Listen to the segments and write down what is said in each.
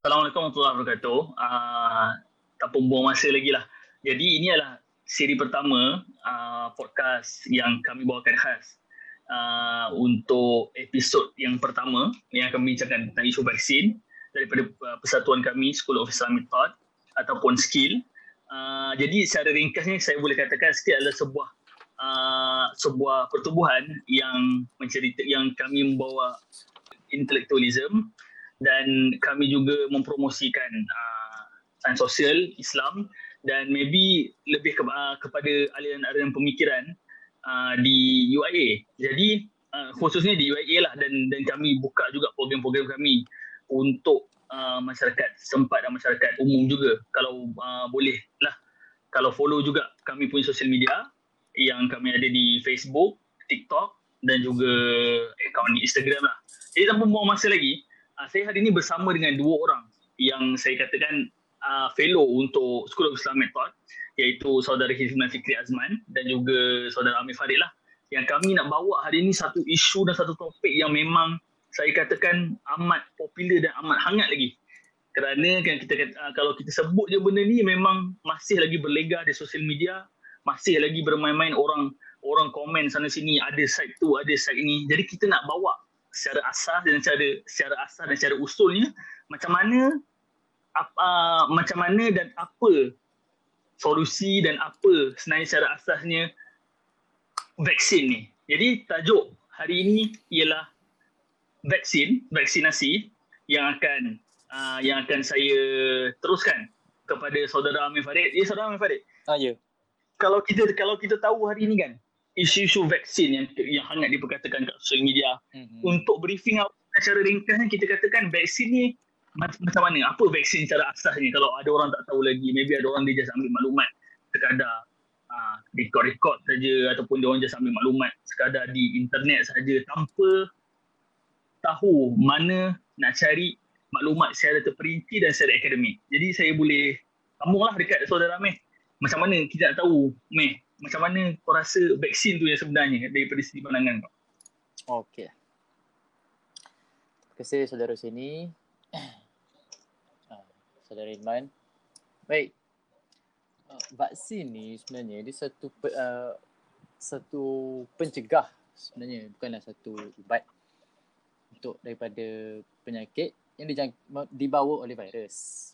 Assalamualaikum warahmatullahi wabarakatuh. Uh, tak pun buang masa lagi lah. Jadi ini adalah siri pertama uh, podcast yang kami bawakan khas uh, untuk episod yang pertama yang akan membincangkan tentang isu vaksin daripada uh, persatuan kami School of Islamic Thought ataupun skill. Uh, jadi secara ringkasnya saya boleh katakan skill adalah sebuah uh, sebuah pertubuhan yang mencerita yang kami membawa intelektualism dan kami juga mempromosikan uh, sains sosial Islam dan maybe lebih ke, uh, kepada aliran-aliran pemikiran uh, di UIA. Jadi uh, khususnya di UIA lah dan dan kami buka juga program-program kami untuk uh, masyarakat sempat dan masyarakat umum juga kalau uh, boleh lah kalau follow juga kami punya social media yang kami ada di Facebook, TikTok dan juga akaun di Instagram lah. Jadi tanpa buang masa lagi, uh, saya hari ini bersama dengan dua orang yang saya katakan uh, fellow untuk School of Islamic Thought iaitu saudara Hizman Fikri Azman dan juga saudara Amir Farid lah. Yang kami nak bawa hari ini satu isu dan satu topik yang memang saya katakan amat popular dan amat hangat lagi. Kerana kan kita uh, kalau kita sebut je benda ni memang masih lagi berlega di sosial media masih lagi bermain-main orang orang komen sana sini ada site tu ada site ini. Jadi kita nak bawa secara asas dan secara secara asas dan secara usulnya macam mana apa macam mana dan apa solusi dan apa sebenarnya secara asasnya vaksin ni. Jadi tajuk hari ini ialah vaksin, vaksinasi yang akan uh, yang akan saya teruskan kepada saudara Amir Farid. Ya saudara Amir Farid. Ah ya. Kalau kita kalau kita tahu hari ini kan isu-isu vaksin yang yang hangat diperkatakan kat social media. Mm-hmm. Untuk briefing secara ringkasnya kita katakan vaksin ni macam mana? Apa vaksin secara asasnya kalau ada orang tak tahu lagi. Maybe ada orang dia just ambil maklumat sekadar uh, record-record saja ataupun dia orang just ambil maklumat sekadar di internet saja tanpa tahu mana nak cari maklumat secara terperinci dan secara akademik. Jadi saya boleh sambunglah dekat saudara Meh. Macam mana kita nak tahu Meh macam mana kau rasa vaksin tu yang sebenarnya daripada segi pandangan kau? Okey. Terima kasih saudara sini. Ah, saudara Iman. Baik. Uh, vaksin ni sebenarnya dia satu uh, satu pencegah sebenarnya bukanlah satu ubat untuk daripada penyakit yang dijang, dibawa oleh virus.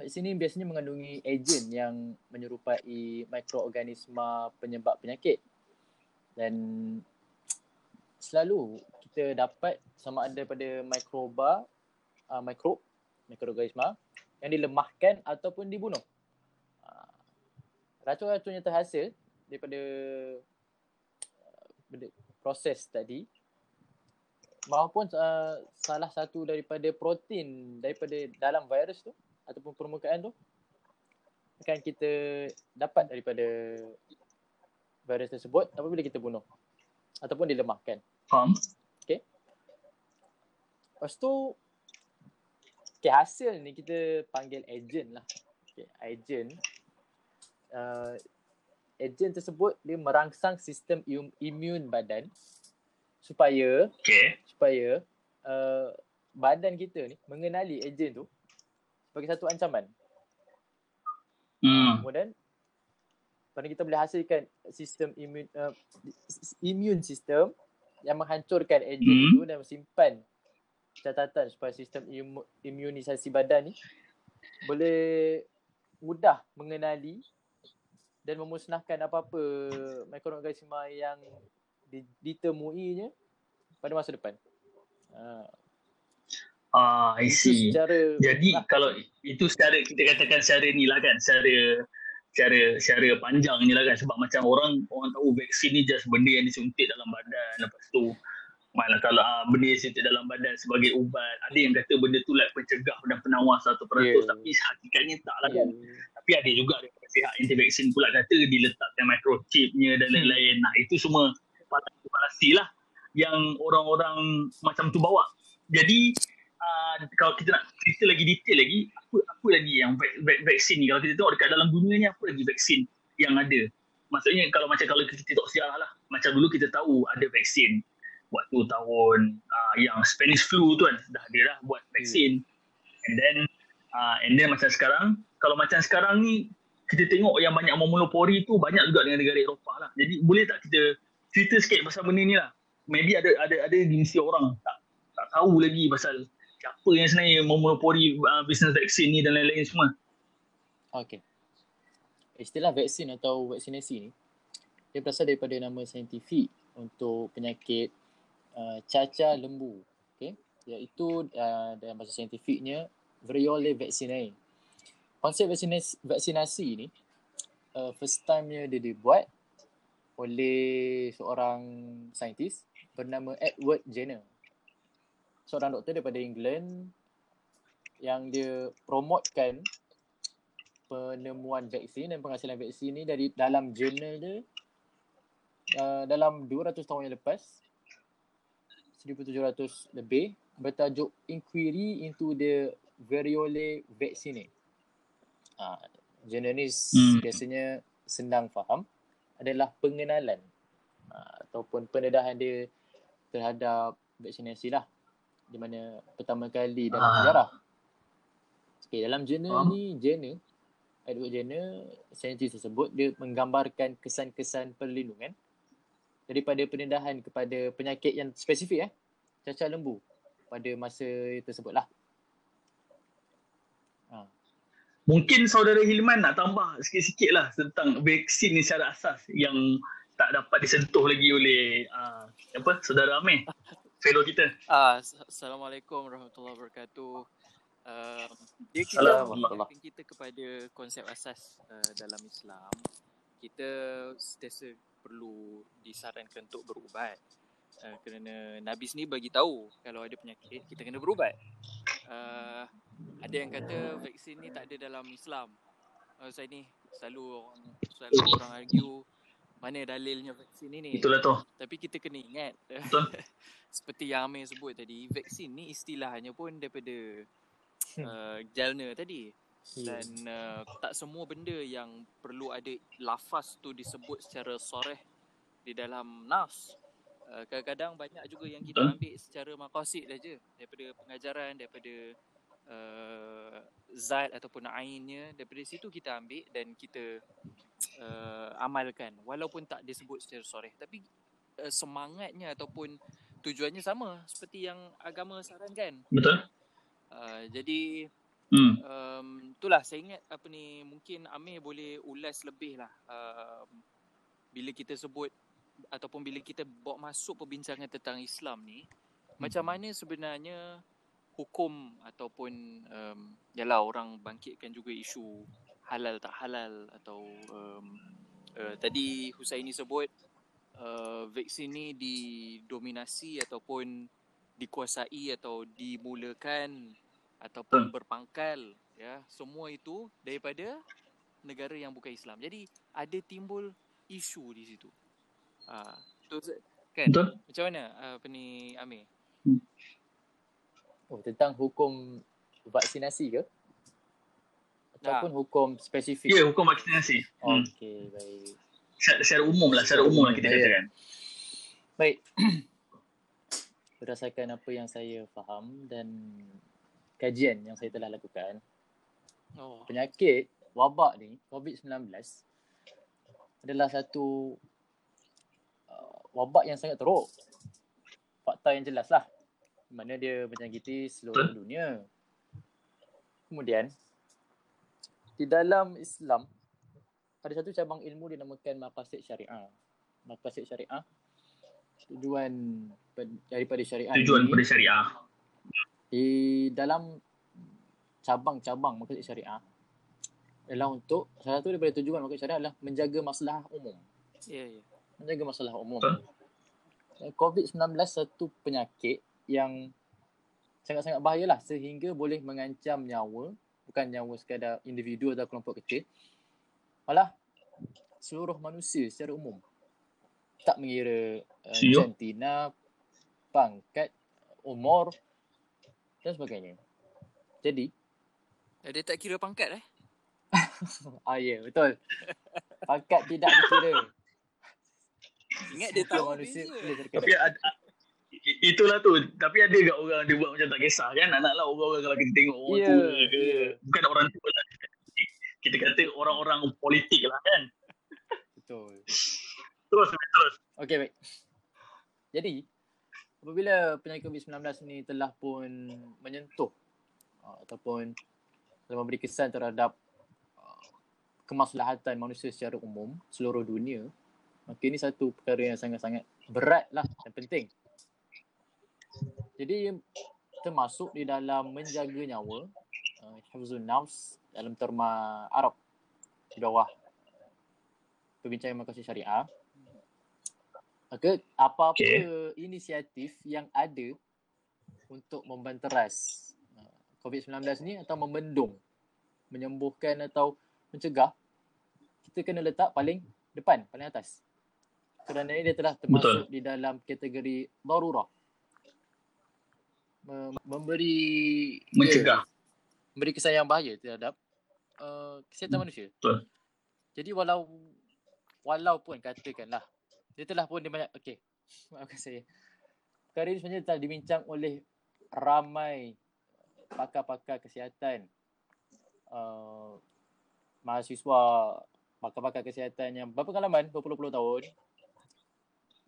Vaksin ini biasanya mengandungi ejen yang menyerupai mikroorganisma penyebab penyakit. Dan selalu kita dapat sama ada pada mikroba, uh, mikrob, mikroorganisma yang dilemahkan ataupun dibunuh. Uh, racun-racun yang terhasil daripada uh, proses tadi maupun uh, salah satu daripada protein daripada dalam virus tu ataupun permukaan tu akan kita dapat daripada virus tersebut apabila kita bunuh ataupun dilemahkan. Faham. Okay. Lepas tu okay, hasil ni kita panggil agent lah. Okay, agent. Uh, agent tersebut dia merangsang sistem imun badan supaya okay. supaya uh, badan kita ni mengenali agent tu sebagai satu ancaman. Hmm. Kemudian pada kita boleh hasilkan sistem imun uh, imun sistem yang menghancurkan agen hmm. itu dan simpan catatan supaya sistem imu, imunisasi badan ni boleh mudah mengenali dan memusnahkan apa-apa mikroorganisma yang ditemuinya pada masa depan. Uh, Ah, I see. Secara, Jadi lah. kalau itu secara kita katakan secara ni lah kan, secara secara secara panjang ni lah kan sebab macam orang orang tahu vaksin ni just benda yang disuntik dalam badan lepas tu mana kalau ah, benda yang disuntik dalam badan sebagai ubat ada yang kata benda tu like pencegah dan penawar satu peratus yeah. tapi hakikatnya tak lah kan yeah. tapi ada juga daripada pihak anti vaksin pula kata diletakkan microchipnya dan hmm. lain-lain nah itu semua falasi lah yang orang-orang macam tu bawa jadi uh, kalau kita nak cerita lagi detail lagi apa apa lagi yang vaksin ni kalau kita tengok dekat dalam dunia ni apa lagi vaksin yang ada maksudnya kalau macam kalau kita tengok sejarah lah macam dulu kita tahu ada vaksin waktu tahun uh, yang Spanish flu tu kan dah ada dah buat vaksin. And then uh, and then macam sekarang, kalau macam sekarang ni kita tengok yang banyak monopoli tu banyak juga dengan negara Eropah lah. Jadi boleh tak kita cerita sikit pasal benda ni lah. Maybe ada ada ada di mesti orang tak tak tahu lagi pasal apa yang sebenarnya memonopoli uh, bisnes vaksin ni dan lain-lain semua. Okay. Istilah vaksin atau vaksinasi ni dia berasal daripada nama saintifik untuk penyakit uh, cacar lembu. Okay. Iaitu uh, dalam bahasa saintifiknya Variole vaccinae. Konsep vaksinasi, vaksinasi ni uh, first time dia dibuat oleh seorang saintis bernama Edward Jenner. Seorang doktor daripada England yang dia promotekan penemuan vaksin dan penghasilan vaksin ni dari dalam jurnal dia uh, dalam 200 tahun yang lepas 1700 lebih bertajuk Inquiry into the Variole Vaccine. Uh, jurnal ni hmm. biasanya senang faham adalah pengenalan uh, ataupun pendedahan dia terhadap vaksinasi lah di mana pertama kali dalam uh. sejarah. Okay, dalam jurnal ni, Jenner, Edward Jenner, saintis tersebut, dia menggambarkan kesan-kesan perlindungan daripada pendedahan kepada penyakit yang spesifik eh, cacar lembu pada masa tersebut lah. Mungkin saudara Hilman nak tambah sikit-sikit lah tentang vaksin ni secara asas yang tak dapat disentuh lagi oleh uh, apa saudara Amir, fellow kita. Uh, Assalamualaikum warahmatullahi wabarakatuh. Uh, dia kita mengingatkan kita kepada konsep asas uh, dalam Islam. Kita sentiasa perlu disarankan untuk berubat. Uh, kerana Nabi sendiri bagi tahu kalau ada penyakit kita kena berubat. Uh, ada yang kata vaksin ni tak ada dalam Islam. Uh, saya ni selalu orang selalu orang argue mana dalilnya vaksin ni. Itulah tu. Tapi kita kena ingat. seperti yang Amir sebut tadi, vaksin ni istilahnya pun daripada uh, Jalna tadi. Dan uh, tak semua benda yang perlu ada lafaz tu disebut secara soreh di dalam nas. Uh, kadang-kadang banyak juga yang kita ambil secara maqasid saja daripada pengajaran daripada uh, zat ataupun ainnya daripada situ kita ambil dan kita uh, amalkan walaupun tak disebut secara soreh tapi uh, semangatnya ataupun tujuannya sama seperti yang agama sarankan betul uh, jadi hmm. um, itulah saya ingat apa ni mungkin Amir boleh ulas lebih lah uh, bila kita sebut ataupun bila kita bawa masuk perbincangan tentang Islam ni hmm. macam mana sebenarnya hukum ataupun um, yalah orang bangkitkan juga isu halal tak halal atau um, uh, tadi Husaini sebut uh, vaksin ni didominasi ataupun dikuasai atau dimulakan ataupun hmm. berpangkal ya semua itu daripada negara yang bukan Islam. Jadi ada timbul isu di situ. Ah, tu kan? Betul. Macam mana uh, apa ni Amir? Hmm. Oh, tentang hukum vaksinasi ke? Ataupun nah. hukum spesifik? Ya, yeah, hukum vaksinasi. Hmm. Okey, baik. Secara, secara umum lah, secara umum lah kita katakan. Baik. Berdasarkan apa yang saya faham dan kajian yang saya telah lakukan, oh. penyakit wabak ni, COVID-19, adalah satu wabak yang sangat teruk. Fakta yang jelas lah. Mana dia menjangkiti seluruh dunia. Kemudian, di dalam Islam, ada satu cabang ilmu dinamakan maqasid syariah. Maqasid syariah, tujuan daripada syariah. Tujuan daripada syariah. Di dalam cabang-cabang maqasid syariah, adalah untuk, salah satu daripada tujuan maqasid syariah adalah menjaga masalah umum. Ya, yeah, ya. Yeah menjaga masalah umum. COVID-19 satu penyakit yang sangat-sangat bahayalah sehingga boleh mengancam nyawa, bukan nyawa sekadar individu atau kelompok kecil, malah seluruh manusia secara umum. Tak mengira uh, jantina, pangkat, umur dan sebagainya. Jadi, dia tak kira pangkat eh? ah ya, yeah, betul. Pangkat tidak dikira. Ingat dia tahu manusia. Tapi ada itulah tu. Tapi ada gak orang dia buat macam tak kisah kan? Anak-anak orang-orang kalau kita tengok orang yeah, tua ke bukan orang tua lah. Kita kata orang-orang politik lah kan? Betul. Terus terus. Okey baik. Jadi apabila penyakit COVID-19 ni telah pun menyentuh uh, ataupun telah memberi kesan terhadap uh, kemaslahatan manusia secara umum seluruh dunia maka ini satu perkara yang sangat-sangat berat lah dan penting jadi termasuk di dalam menjaga nyawa uh, hifzun nafs dalam terma Arab di bawah perbincangan makasih syariah Maka apa-apa okay. inisiatif yang ada untuk membanteras uh, COVID-19 ni atau membendung, menyembuhkan atau mencegah, kita kena letak paling depan, paling atas. Kerana ini dia telah termasuk Betul. di dalam kategori darurah. Memberi mencegah. Ya, memberi kesan yang bahaya terhadap uh, kesihatan hmm. manusia. Betul. Jadi walau walaupun katakanlah dia telah pun dia banyak okey maafkan saya perkara ini sebenarnya telah dibincang oleh ramai pakar-pakar kesihatan uh, mahasiswa pakar-pakar kesihatan yang berpengalaman berpuluh-puluh tahun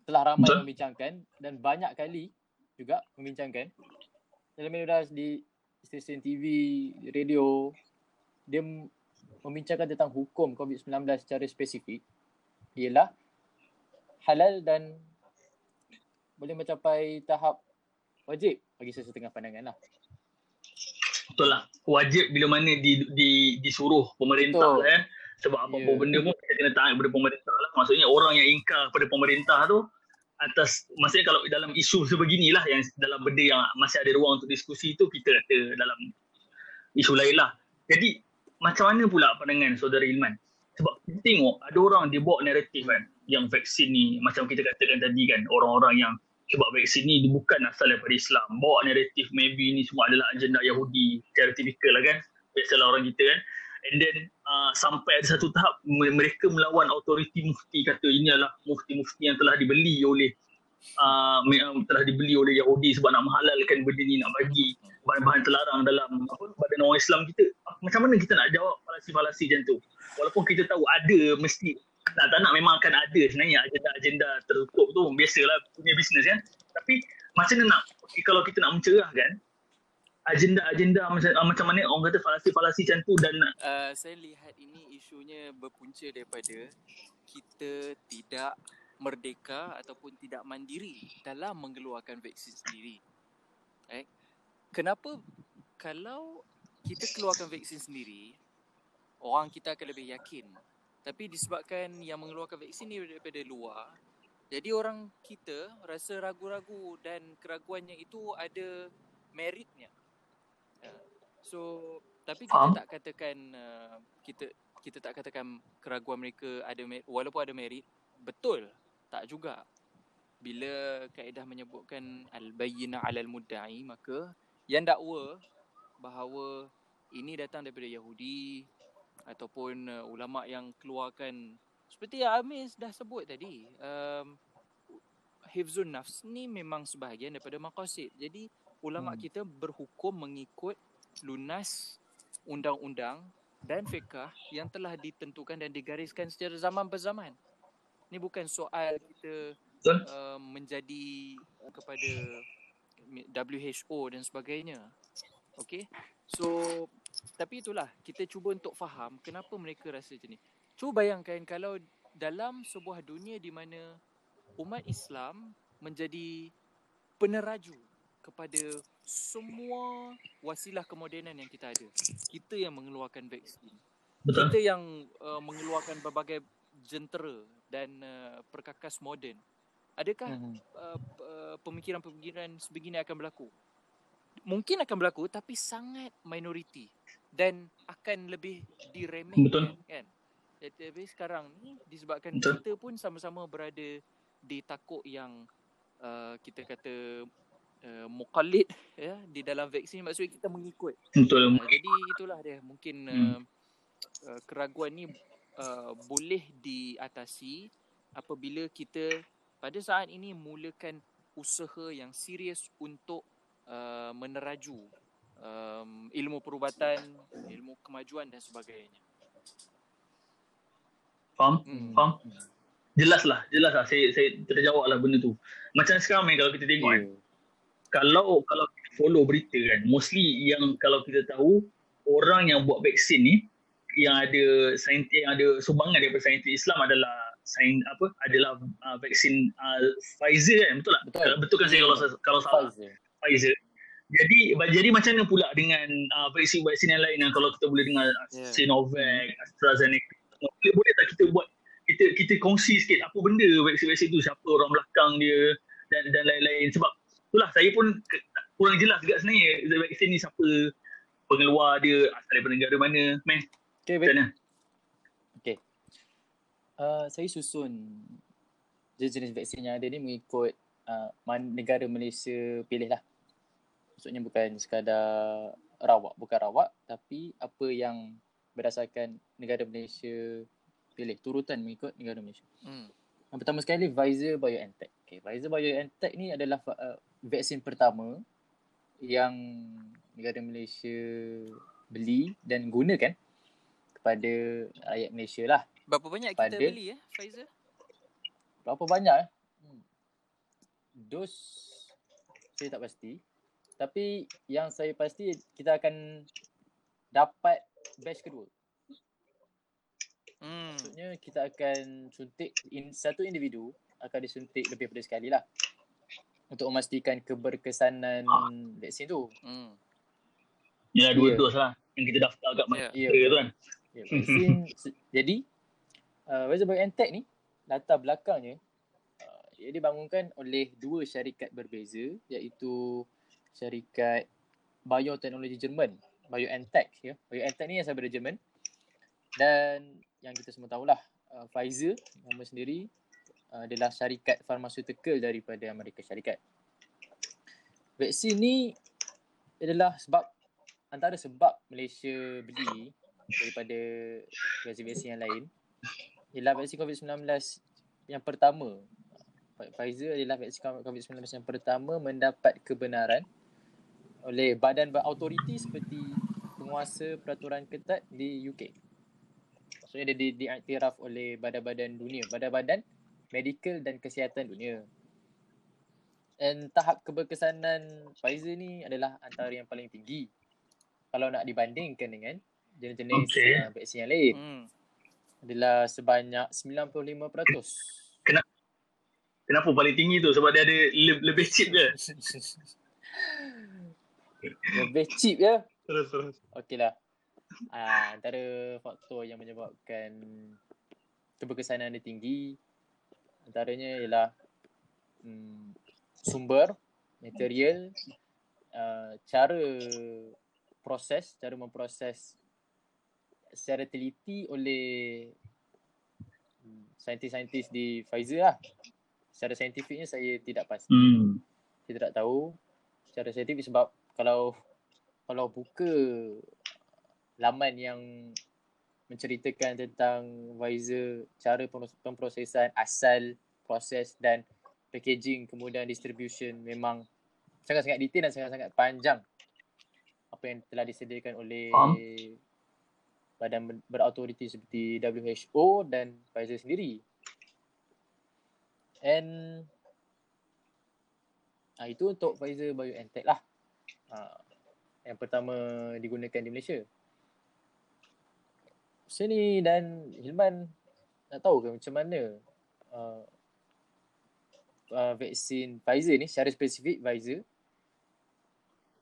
telah ramai Betul. membincangkan dan banyak kali juga membincangkan dalam media di stesen TV, radio dia membincangkan tentang hukum COVID-19 secara spesifik ialah halal dan boleh mencapai tahap wajib bagi saya setengah pandangan lah. Betul lah. Wajib bila mana di, di, disuruh pemerintah Betul. eh. Sebab apa-apa yeah. benda pun kita kena tahan kepada pemerintah lah. Maksudnya orang yang ingkar kepada pemerintah tu atas, maksudnya kalau dalam isu sebeginilah yang dalam benda yang masih ada ruang untuk diskusi tu kita kata dalam isu lain lah. Jadi macam mana pula pandangan saudara Ilman? Sebab kita tengok ada orang dia bawa naratif kan yang vaksin ni macam kita katakan tadi kan orang-orang yang sebab vaksin ni bukan asal daripada Islam bawa naratif maybe ni semua adalah agenda Yahudi secara tipikal lah kan biasalah orang kita kan and then uh, sampai ada satu tahap mereka melawan autoriti mufti kata ini adalah mufti-mufti yang telah dibeli oleh uh, telah dibeli oleh Yahudi sebab nak menghalalkan benda ni nak bagi bahan-bahan terlarang dalam apa badan orang Islam kita. Macam mana kita nak jawab falasi-falasi macam tu? Walaupun kita tahu ada mesti nak tak nak memang akan ada sebenarnya agenda-agenda tertutup tu. Biasalah punya bisnes kan. Tapi macam mana nak kalau kita nak mencerahkan agenda-agenda macam, uh, macam mana? Orang kata falasi-falasi macam tu dan uh, saya lihat ini isunya berpunca daripada kita tidak merdeka ataupun tidak mandiri dalam mengeluarkan vaksin sendiri. Eh kenapa kalau kita keluarkan vaksin sendiri orang kita akan lebih yakin? Tapi disebabkan yang mengeluarkan vaksin ni daripada luar, jadi orang kita rasa ragu-ragu dan keraguannya itu ada meritnya. So, tapi kita tak katakan uh, kita kita tak katakan keraguan mereka ada walaupun ada merit, betul. Tak juga. Bila kaedah menyebutkan al-bayyinah 'alal mudda'i, maka yang dakwa bahawa ini datang daripada Yahudi, ataupun uh, ulama yang keluarkan seperti yang Amis dah sebut tadi um, hifzun nafs ni memang sebahagian daripada maqasid jadi ulama hmm. kita berhukum mengikut lunas undang-undang dan fiqah yang telah ditentukan dan digariskan secara zaman berzaman. Ni bukan soal kita uh, menjadi kepada WHO dan sebagainya. Okay so tapi itulah kita cuba untuk faham kenapa mereka rasa macam ni. Cuba bayangkan kalau dalam sebuah dunia di mana umat Islam menjadi peneraju kepada semua wasilah kemodenan yang kita ada. Kita yang mengeluarkan vaksin. Betul. Kita yang uh, mengeluarkan berbagai jentera dan uh, perkakas moden. Adakah hmm. uh, uh, pemikiran-pemikiran sebegini akan berlaku? Mungkin akan berlaku tapi sangat minoriti dan akan lebih diremehkan Betul. kan. Tapi sekarang ni disebabkan Betul. kita pun sama-sama berada di takuk yang uh, kita kata uh, muqallid ya di dalam vaksin maksudnya kita mengikut. Betul. Uh, jadi itulah dia mungkin uh, hmm. uh, keraguan ni uh, boleh diatasi apabila kita pada saat ini mulakan usaha yang serius untuk uh, meneraju um, ilmu perubatan, ilmu kemajuan dan sebagainya. Faham? Hmm. Faham? Jelas lah, jelas lah. Saya, saya terjawab lah benda tu. Macam sekarang ni kalau kita tengok yeah. kan. Kalau kalau kita follow berita kan, mostly yang kalau kita tahu orang yang buat vaksin ni yang ada saintis yang ada sumbangan daripada saintis Islam adalah sain apa adalah uh, vaksin uh, Pfizer kan betul tak? Betul. Betul kan saya kalau kalau salah. Pfizer. Pfizer. Jadi jadi macam mana pula dengan uh, vaksin-vaksin yang lain yang kalau kita boleh dengar yeah. Sinovac, AstraZeneca boleh, boleh tak kita buat kita kita kongsi sikit apa benda vaksin-vaksin tu siapa orang belakang dia dan dan lain-lain sebab itulah saya pun kurang jelas juga sebenarnya vaksin ni siapa pengeluar dia asal daripada negara mana meh okay, macam mana okay. Uh, saya susun jenis vaksin yang ada ni mengikut uh, negara Malaysia pilih lah maksudnya bukan sekadar rawak bukan rawak tapi apa yang berdasarkan negara Malaysia pilih turutan mengikut negara Malaysia. Hmm. Yang pertama sekali Pfizer BioNTech. Okay, Pfizer BioNTech ni adalah uh, vaksin pertama yang negara Malaysia beli dan gunakan kepada rakyat Malaysia lah. Berapa banyak kita beli ya Pfizer? Berapa banyak eh? Hmm. Dos saya tak pasti. Tapi yang saya pasti kita akan dapat batch kedua. Hmm. Maksudnya kita akan suntik in, satu individu akan disuntik lebih daripada sekali lah. Untuk memastikan keberkesanan ah. vaksin tu. Hmm. Ya, dua yeah. dos lah. Yang kita daftar kat mana. Ya, yeah. tu kan. Yeah, vaksin, jadi, uh, Pfizer BioNTech ni, latar belakangnya, uh, ia dibangunkan oleh dua syarikat berbeza, iaitu syarikat bioteknologi Jerman BioNTech ya. BioNTech ni asal dari Jerman. Dan yang kita semua tahulah uh, Pfizer nama sendiri adalah syarikat farmaseutical daripada Amerika Syarikat. Vaksin ni adalah sebab antara sebab Malaysia beli daripada vaksin-vaksin yang lain ialah vaksin COVID-19 yang pertama. Pfizer adalah vaksin COVID-19 yang pertama mendapat kebenaran oleh badan berautoriti seperti penguasa peraturan ketat di UK. Maksudnya dia di, diiktiraf oleh badan-badan dunia, badan-badan medical dan kesihatan dunia. Dan tahap keberkesanan Pfizer ni adalah antara yang paling tinggi kalau nak dibandingkan dengan jenis-jenis okay. uh, vaksin yang lain. Hmm. Adalah sebanyak 95%. Kenapa? Kenapa paling tinggi tu? Sebab dia ada lebih cheap ke? Lebih cheap ya. Terus terus. Okeylah. Ah antara faktor yang menyebabkan keberkesanan dia tinggi antaranya ialah hmm, sumber, material, uh, cara proses, cara memproses secara teliti oleh hmm, saintis-saintis di Pfizer lah. Secara saintifiknya saya tidak pasti. Hmm. Saya tidak tahu secara saintifik sebab kalau kalau buka laman yang menceritakan tentang Pfizer, cara pemprosesan asal proses dan packaging kemudian distribution memang sangat-sangat detail dan sangat-sangat panjang apa yang telah disediakan oleh um. badan berautoriti seperti WHO dan Pfizer sendiri. And ah, itu untuk Pfizer BioNTech lah uh, yang pertama digunakan di Malaysia. Sini dan Hilman nak tahu ke macam mana uh, uh, vaksin Pfizer ni secara spesifik Pfizer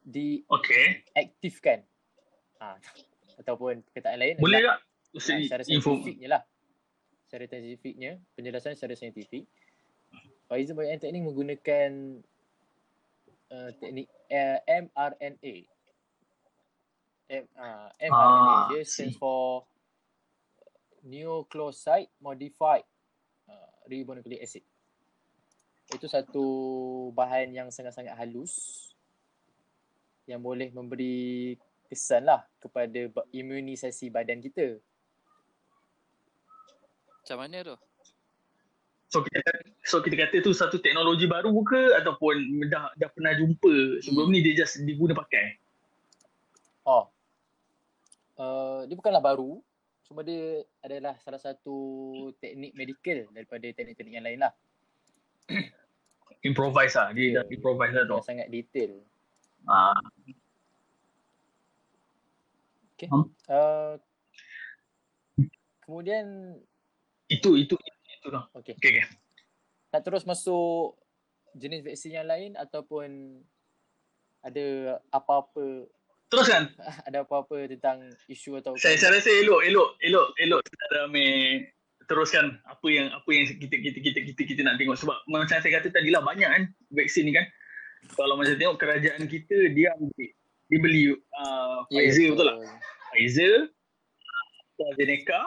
di okay. aktifkan ha, ataupun perkataan lain boleh tak secara saintifiknya lah secara saintifiknya penjelasan secara saintifik Pfizer BioNTech ni menggunakan uh, teknik uh, mRNA. M, uh, mRNA ah, dia stands for nucleoside modified uh, ribonucleic acid. Itu satu bahan yang sangat-sangat halus yang boleh memberi kesan lah kepada imunisasi badan kita. Macam mana tu? So kita so kita kata tu satu teknologi baru ke ataupun dah dah pernah jumpa sebelum hmm. ni dia just diguna pakai. Oh. Uh, dia bukanlah baru. Cuma dia adalah salah satu teknik medical daripada teknik-teknik yang lain lah. improvise lah. Dia yeah. improvise lah tu. Sangat detail. Ah. Okay. Hmm? Uh, kemudian itu itu itu lah. Okay. okay. Okay. Nak terus masuk jenis vaksin yang lain ataupun ada apa-apa Teruskan. Ada apa-apa tentang isu atau saya, saya rasa elok elok elok elok saudara Amir teruskan apa yang apa yang kita kita kita kita kita nak tengok sebab macam saya kata tadi lah banyak kan vaksin ni kan. Kalau macam tengok kerajaan kita dia ambil dia beli uh, yeah, Pfizer betul tak? Pfizer, AstraZeneca,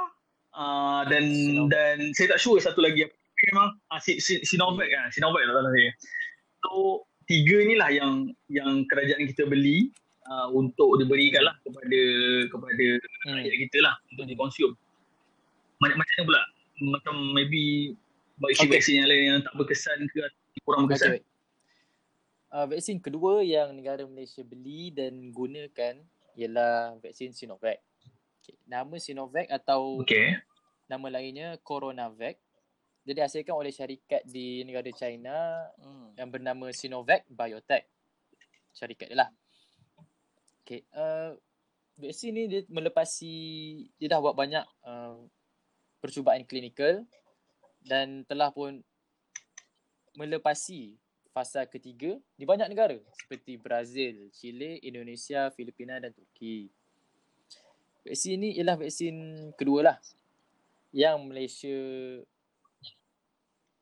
uh, dan Sinovac. dan saya tak sure satu lagi apa memang uh, Sinovac kan Sinovac salah saya so tiga ni lah yang yang kerajaan kita beli uh, untuk diberikan lah kepada kepada hmm. rakyat kita lah untuk dikonsum macam macam pula macam maybe vaksin okay. vaksin yang lain yang tak berkesan ke kurang berkesan okay. Uh, vaksin kedua yang negara Malaysia beli dan gunakan ialah vaksin Sinovac. Okay. Nama Sinovac atau okay nama lainnya CoronaVac. Jadi dihasilkan oleh syarikat di negara China hmm. yang bernama Sinovac Biotech. Syarikat dia lah. Okay. Uh, vaksin ni dia melepasi, dia dah buat banyak uh, percubaan klinikal dan telah pun melepasi fasa ketiga di banyak negara seperti Brazil, Chile, Indonesia, Filipina dan Turki. Vaksin ni ialah vaksin kedua lah yang Malaysia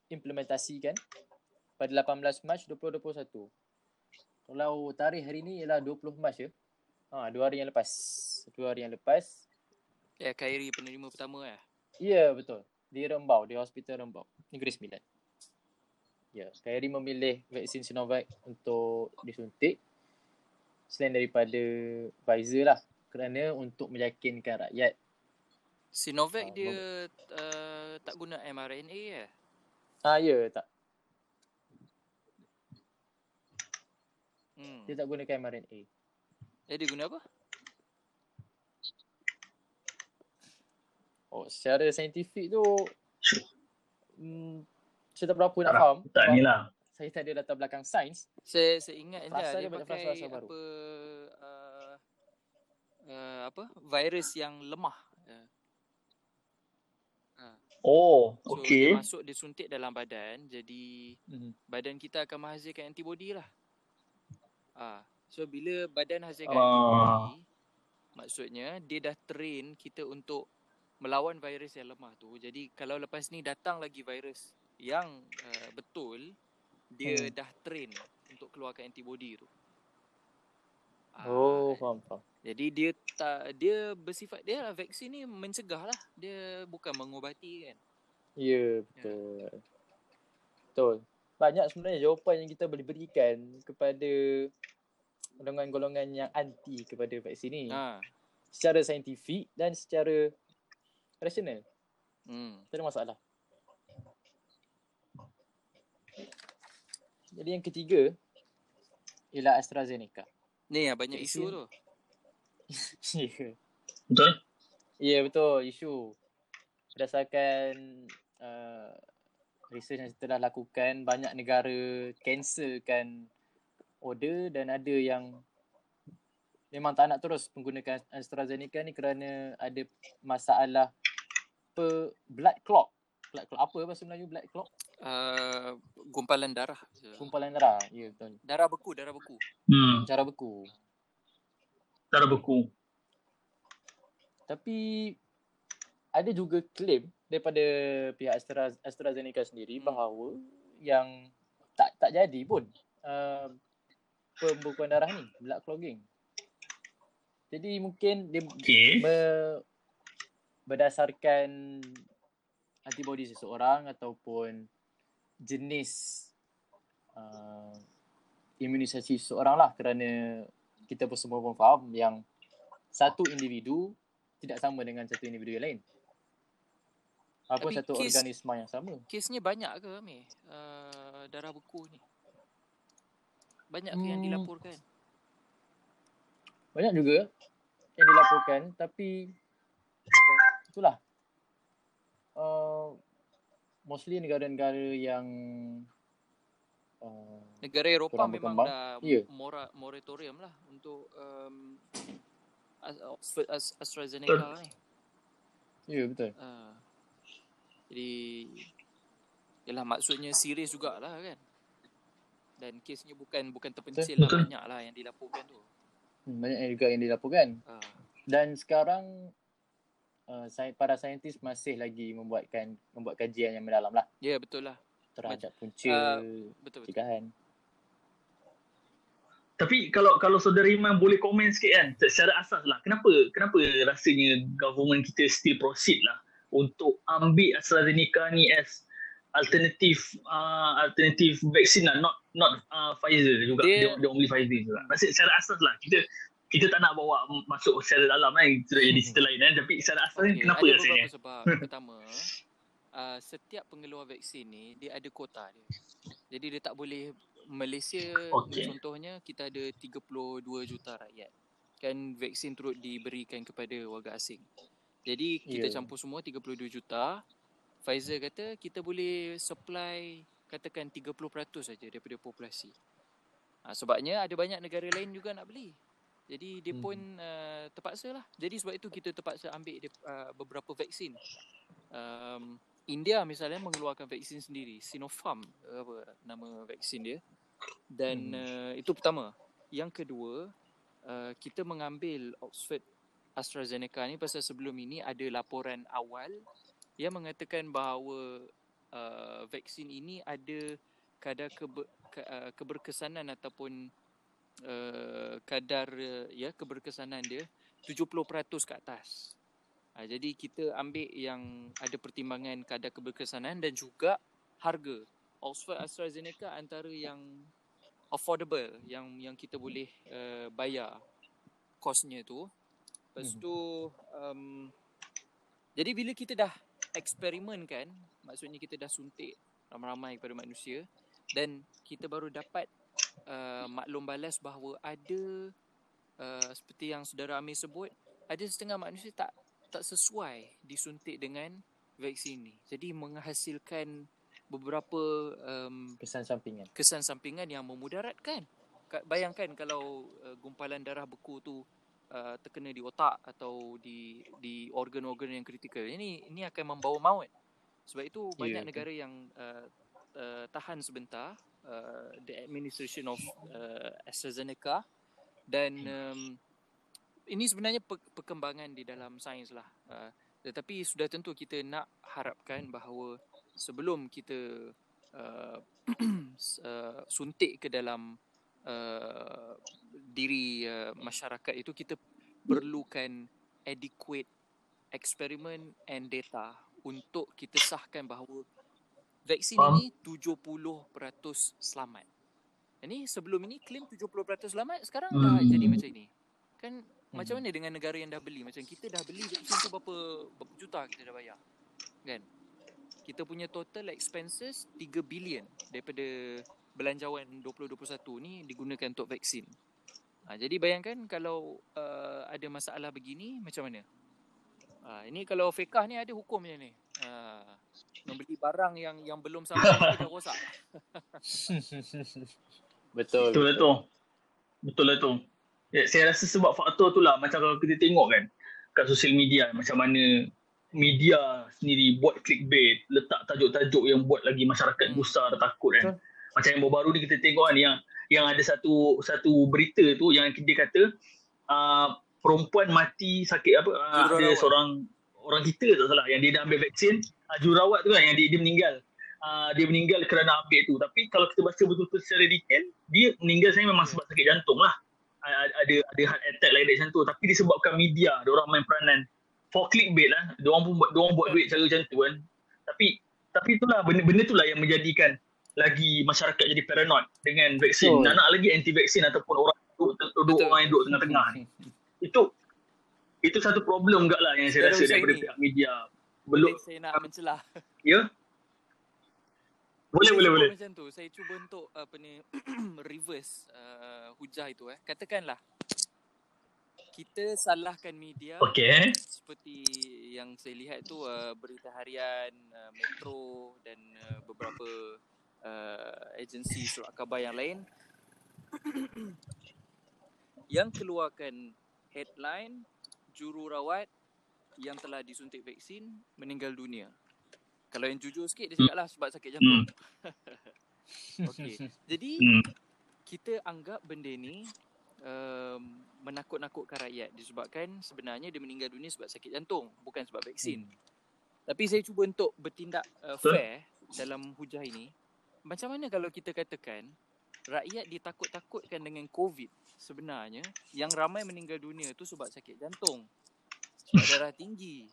implementasikan pada 18 Mac 2021. Kalau tarikh hari ni ialah 20 Mac ya. Ha, dua hari yang lepas. Dua hari yang lepas. Ya, Khairi penerima pertama ya. Ya, betul. Di Rembau, di Hospital Rembau. Negeri Sembilan. Ya, Khairi memilih vaksin Sinovac untuk disuntik selain daripada Pfizer lah kerana untuk meyakinkan rakyat Sinovac uh, dia uh, tak guna mRNA ya? Ah ya, tak. Hmm. Dia tak gunakan mRNA. Eh dia guna apa? Oh, secara saintifik tu hmm, saya tak berapa nak faham. Tak ni lah. Saya tak ada latar belakang sains. Saya saya ingat dia, dia pakai frasa apa uh, uh, apa virus yang lemah. Uh. Oh, so, okey. Masuk dia suntik dalam badan, jadi mm-hmm. badan kita akan menghasilkan antibody lah. Ah, so bila badan hasilkan uh. antibody, maksudnya dia dah train kita untuk melawan virus yang lemah tu. Jadi kalau lepas ni datang lagi virus yang uh, betul, dia hmm. dah train untuk keluarkan antibody tu. Oh, faham, faham. Jadi dia tak dia bersifat dia lah vaksin ni mencegah lah. Dia bukan mengubati kan. Ya, betul. Ya. Betul. Banyak sebenarnya jawapan yang kita boleh berikan kepada golongan-golongan yang anti kepada vaksin ni. Ha. Secara saintifik dan secara rasional. Hmm. Tak ada masalah. Jadi yang ketiga ialah AstraZeneca. Ni yang banyak isu tu. Ya. Betul? Ya yeah, betul isu. Berdasarkan uh, research yang telah lakukan banyak negara cancelkan order dan ada yang memang tak nak terus menggunakan AstraZeneca ni kerana ada masalah pe blood clot. Blood clot apa bahasa Melayu blood clot? Uh, gumpalan darah. Gumpalan darah. Ya yeah, betul. Darah beku, darah beku. Hmm. Darah beku secara beku. Tapi ada juga klaim daripada pihak Astra, AstraZeneca sendiri hmm. bahawa yang tak tak jadi pun uh, pembekuan darah ni, blood clogging. Jadi mungkin dia okay. be, berdasarkan antibody seseorang ataupun jenis uh, imunisasi seseorang lah kerana kita pun semua pun faham yang satu individu tidak sama dengan satu individu yang lain. apa satu kes, organisma yang sama. Kesnya banyak ke Amir? Uh, darah beku ni. Banyak hmm. yang dilaporkan? Banyak juga yang dilaporkan tapi itulah. Uh, mostly negara-negara yang uh, negara Eropah memang dah yeah. mora, moratorium lah untuk um, Oxford AstraZeneca ni. Ya yeah, betul. Uh, jadi Yalah maksudnya serius jugalah kan Dan kesnya bukan bukan terpencil lah. Banyak lah yang dilaporkan tu. Hmm, Banyak juga yang dilaporkan. Uh. Dan sekarang uh, Para saintis masih lagi membuatkan Membuat kajian yang mendalam lah. Ya yeah, betul lah. Terhadap punca uh, betul, betul. Cikahan tapi kalau kalau saudara Iman boleh komen sikit kan secara asas lah kenapa kenapa rasanya government kita still proceed lah untuk ambil AstraZeneca ni as alternatif uh, alternatif vaksin lah not not uh, Pfizer juga dia, dia, only Pfizer juga maksud secara asas lah kita kita tak nak bawa masuk secara dalam kan itu jadi cerita lain kan tapi secara asas okay. kenapa ada rasanya sebab pertama uh, setiap pengeluar vaksin ni dia ada kota dia jadi dia tak boleh Malaysia okay. contohnya kita ada 32 juta rakyat kan vaksin turut diberikan kepada warga asing jadi kita yeah. campur semua 32 juta. Pfizer kata kita boleh supply katakan 30% saja daripada populasi. Ha, sebabnya ada banyak negara lain juga nak beli. Jadi dia pun hmm. uh, terpaksa lah. Jadi sebab itu kita terpaksa ambil dia, uh, beberapa vaksin. Um, India misalnya mengeluarkan vaksin sendiri. Sinopharm apa nama vaksin dia. Dan hmm. uh, itu pertama. Yang kedua, uh, kita mengambil Oxford AstraZeneca ni pasal sebelum ini ada laporan awal yang mengatakan bahawa uh, vaksin ini ada kadar kebe, ke, uh, keberkesanan ataupun uh, kadar uh, ya keberkesanan dia 70% ke atas. Uh, jadi kita ambil yang ada pertimbangan kadar keberkesanan dan juga harga. Oxford AstraZeneca antara yang affordable yang yang kita boleh uh, bayar kosnya tu Lepas hmm. tu um, Jadi bila kita dah eksperimen kan Maksudnya kita dah suntik ramai-ramai kepada manusia Dan kita baru dapat uh, maklum balas bahawa ada uh, Seperti yang saudara Amir sebut Ada setengah manusia tak tak sesuai disuntik dengan vaksin ni. Jadi menghasilkan beberapa um, kesan sampingan. kesan sampingan yang memudaratkan. Bayangkan kalau uh, gumpalan darah beku tu uh, terkena di otak atau di di organ-organ yang kritikal. Ini ini akan membawa maut. Sebab itu ya, banyak yeah, negara yang uh, uh, tahan sebentar uh, the administration of uh, AstraZeneca. Dan um, ini sebenarnya pe- perkembangan di dalam sains lah. Uh, tetapi sudah tentu kita nak harapkan bahawa sebelum kita uh, uh, suntik ke dalam uh, diri uh, masyarakat itu kita perlukan adequate eksperimen and data untuk kita sahkan bahawa vaksin um. ini 70% selamat. Ini sebelum ini claim 70% selamat sekarang hmm. dah jadi macam ini. Kan hmm. macam mana dengan negara yang dah beli? Macam kita dah beli vaksin tu berapa berapa juta kita dah bayar. Kan? Kita punya total expenses 3 billion daripada belanjawan 2021 ni digunakan untuk vaksin. Ha, jadi bayangkan kalau uh, ada masalah begini macam mana? Ha, ini kalau fiqah ni ada hukumnya ni. Ha, membeli barang yang yang belum sampai dah rosak. betul. Betul lah tu. Betul lah tu. Ya, saya rasa sebab faktor tu lah macam kalau kita tengok kan kat sosial media macam mana media sendiri buat clickbait, letak tajuk-tajuk yang buat lagi masyarakat hmm. gusar takut kan. Betul macam yang baru-baru ni kita tengok kan yang yang ada satu satu berita tu yang dia kata uh, perempuan mati sakit apa uh, ada seorang orang kita tak salah yang dia dah ambil vaksin uh, jururawat tu kan yang dia, dia meninggal. Uh, dia meninggal kerana ambil tu. Tapi kalau kita baca betul-betul secara detail dia meninggal saya memang sebab sakit jantung lah. Uh, ada ada heart attack lain macam tu. Tapi disebabkan media dia orang main peranan for clickbait lah. Dia orang pun buat dia orang buat duit cara macam tu kan. Tapi tapi itulah benda benda itulah yang menjadikan lagi masyarakat jadi paranoid dengan vaksin. Nak nak lagi anti vaksin ataupun orang duduk, duduk orang yang duduk tengah-tengah ni. Itu itu satu problem juga lah yang saya rasa daripada pihak media. belum saya nak mencelah. Ya. Boleh boleh boleh. Macam tu saya cuba untuk apa ni reverse uh, hujah itu eh. Katakanlah kita salahkan media okay. seperti yang saya lihat tu uh, berita harian uh, Metro dan uh, beberapa uh, agensi surat khabar yang lain yang keluarkan headline jururawat yang telah disuntik vaksin meninggal dunia. Kalau yang jujur sikit dia cakap lah sebab sakit jantung. Hmm. Okey. Jadi hmm. kita anggap benda ni um, menakut-nakutkan rakyat disebabkan sebenarnya dia meninggal dunia sebab sakit jantung bukan sebab vaksin. Hmm. Tapi saya cuba untuk bertindak uh, fair dalam hujah ini. Macam mana kalau kita katakan rakyat ditakut-takutkan dengan COVID sebenarnya yang ramai meninggal dunia tu sebab sakit jantung. Sebab darah tinggi.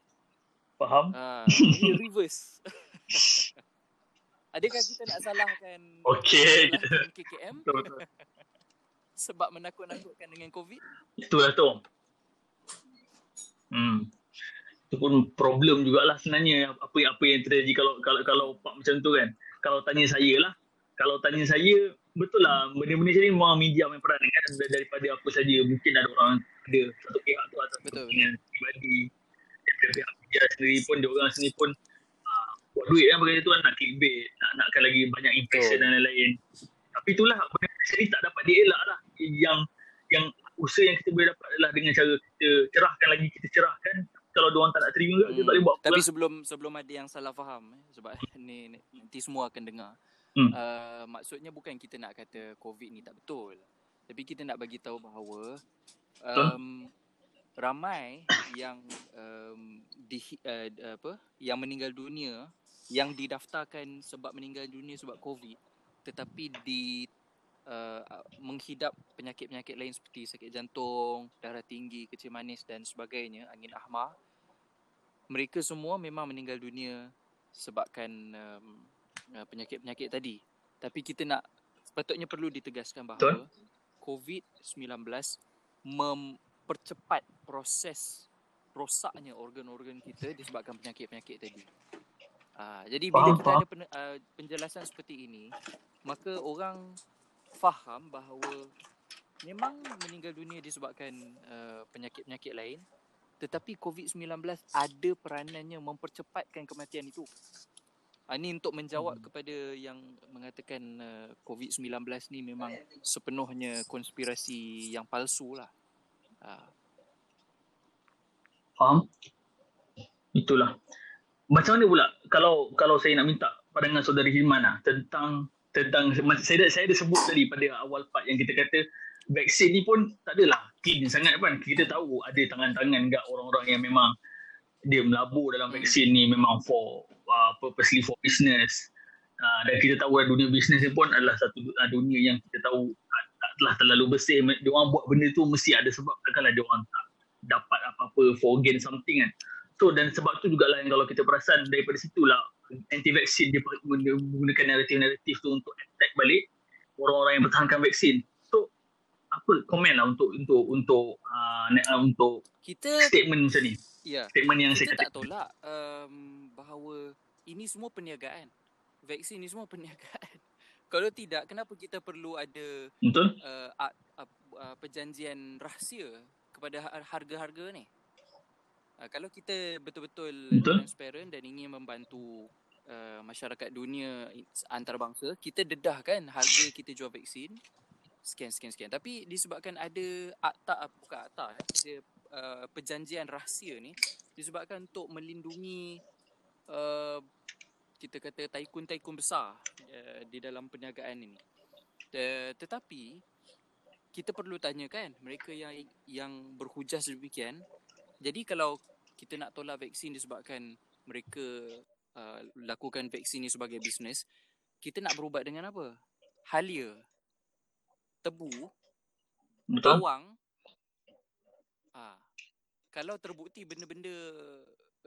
Faham? Ha, ini reverse. Adakah kita nak salahkan okay. KKM? sebab menakut-nakutkan dengan COVID? Itulah tu. Hmm. Itu pun problem jugalah sebenarnya apa yang apa yang terjadi kalau kalau kalau pak macam tu kan. Kalau tanya saya lah, kalau tanya saya betul lah. Benda-benda macam ni memang media main peran kan. Daripada apa saja mungkin ada orang ada satu pihak tu atau betul, betul. pribadi. Daripada pihak media sendiri pun dia orang sendiri pun uh, buat duit kan bagi tu kan. Nak clickbait nak nakkan lagi banyak impression oh. dan lain-lain. Tapi itulah benda ni tak dapat dielak lah. Yang yang usaha yang kita boleh dapat adalah dengan cara kita cerahkan lagi kita cerahkan kalau dia orang tak nak terima hmm. kita tak boleh buat apa tapi sebelum sebelum ada yang salah faham eh, sebab ni nanti semua akan dengar Hmm. Uh, maksudnya bukan kita nak kata COVID ni tak betul. Tapi kita nak bagi tahu bahawa um, ramai yang um, di, uh, apa yang meninggal dunia yang didaftarkan sebab meninggal dunia sebab COVID tetapi di uh, menghidap penyakit-penyakit lain seperti sakit jantung, darah tinggi, kecil manis dan sebagainya, angin ahmar. Mereka semua memang meninggal dunia sebabkan um, uh, penyakit-penyakit tadi. Tapi kita nak sepatutnya perlu ditegaskan bahawa COVID-19 mempercepat proses rosaknya organ-organ kita disebabkan penyakit-penyakit tadi. Uh, jadi bila kita ada pen, uh, penjelasan seperti ini, maka orang faham bahawa memang meninggal dunia disebabkan uh, penyakit-penyakit lain tetapi COVID-19 ada peranannya mempercepatkan kematian itu. Uh, ini untuk menjawab hmm. kepada yang mengatakan uh, COVID-19 ni memang sepenuhnya konspirasi yang palsu lah. Uh. Faham? Itulah. Macam mana pula kalau kalau saya nak minta pandangan saudari Himan lah tentang tentang saya dah, saya dah sebut tadi pada awal part yang kita kata vaksin ni pun tak adalah clean sangat kan. Kita tahu ada tangan-tangan dekat orang-orang yang memang dia melabur dalam vaksin ni memang for uh, purposely for business. Uh, dan kita tahu dunia bisnes ni pun adalah satu uh, dunia yang kita tahu uh, taklah terlalu bersih. Dia orang buat benda tu mesti ada sebab takkanlah dia orang tak dapat apa-apa for gain something kan. So dan sebab tu jugalah yang kalau kita perasan daripada situlah anti vaksin dia menggunakan naratif-naratif tu untuk attack balik orang-orang yang bertahankan vaksin apa komen lah untuk untuk untuk uh, untuk kita statement macam ni Ya. Statement yang kita saya tak tolak um, bahawa ini semua perniagaan. Vaksin ini semua perniagaan. Kalau tidak, kenapa kita perlu ada Betul. Uh, uh, uh, perjanjian rahsia kepada harga-harga ni? Uh, kalau kita betul-betul Betul. transparent dan ingin membantu uh, masyarakat dunia antarabangsa, kita dedahkan harga kita jual vaksin sekian sekian sekian. Tapi disebabkan ada akta bukan akta, ada uh, perjanjian rahsia ni disebabkan untuk melindungi uh, kita kata taikun-taikun besar uh, di dalam perniagaan ini. Tetapi kita perlu tanyakan mereka yang yang berhujah sedemikian. Jadi kalau kita nak tolak vaksin disebabkan mereka uh, lakukan vaksin ini sebagai bisnes, kita nak berubat dengan apa? Halia, tebu, Betul. bawang, Ha. Kalau terbukti benda-benda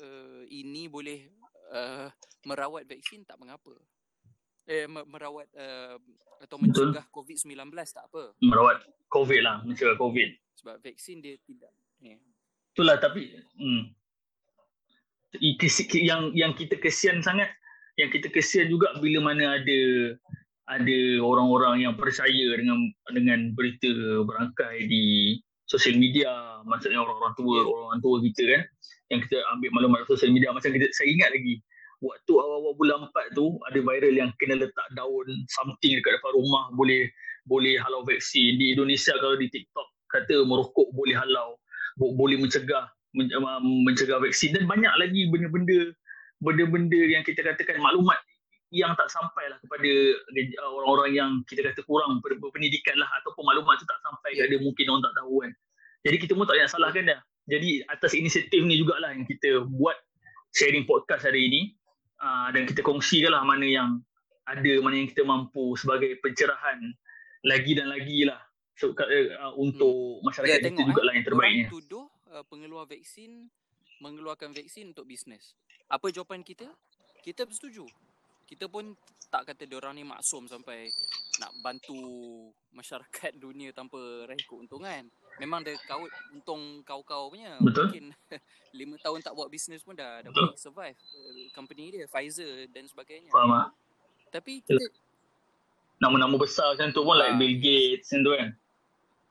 uh, ini boleh uh, merawat vaksin tak mengapa. Eh merawat uh, atau mencegah COVID-19 tak apa. Merawat COVID lah, mencegah COVID. Sebab vaksin dia tidak. Ni. Itulah tapi hmm. yang yang kita kesian sangat yang kita kesian juga bila mana ada ada orang-orang yang percaya dengan dengan berita berangkai di sosial media maksudnya orang-orang tua orang tua kita kan yang kita ambil maklumat sosial media. Macam kita saya ingat lagi waktu awal-awal bulan 4 tu ada viral yang kena letak daun something dekat depan rumah boleh boleh halau vaksin. Di Indonesia kalau di TikTok kata merokok boleh halau boleh mencegah mencegah vaksin. Dan banyak lagi benda-benda benda-benda yang kita katakan maklumat yang tak sampai lah kepada uh, orang-orang yang kita kata kurang berpendidikan lah ataupun maklumat tu tak sampai yeah. dia mungkin orang tak tahu kan. Jadi kita pun tak payah salahkan dia. Jadi atas inisiatif ni jugalah yang kita buat sharing podcast hari ini uh, dan kita kongsikan lah mana yang ada, mana yang kita mampu sebagai pencerahan lagi dan lagi lah so, uh, untuk hmm. masyarakat ya, kita jugalah yang terbaiknya. Orang tuduh uh, pengeluar vaksin mengeluarkan vaksin untuk bisnes. Apa jawapan kita? Kita bersetuju kita pun tak kata orang ni maksum sampai nak bantu masyarakat dunia tanpa raih keuntungan. Memang dia kau untung kau-kau punya. Betul. Mungkin lima tahun tak buat bisnes pun dah dah boleh survive. Uh, company dia, Pfizer dan sebagainya. Faham lah. Tapi kita... Nama-nama besar macam tu pun like ah, Bill Gates macam tu kan.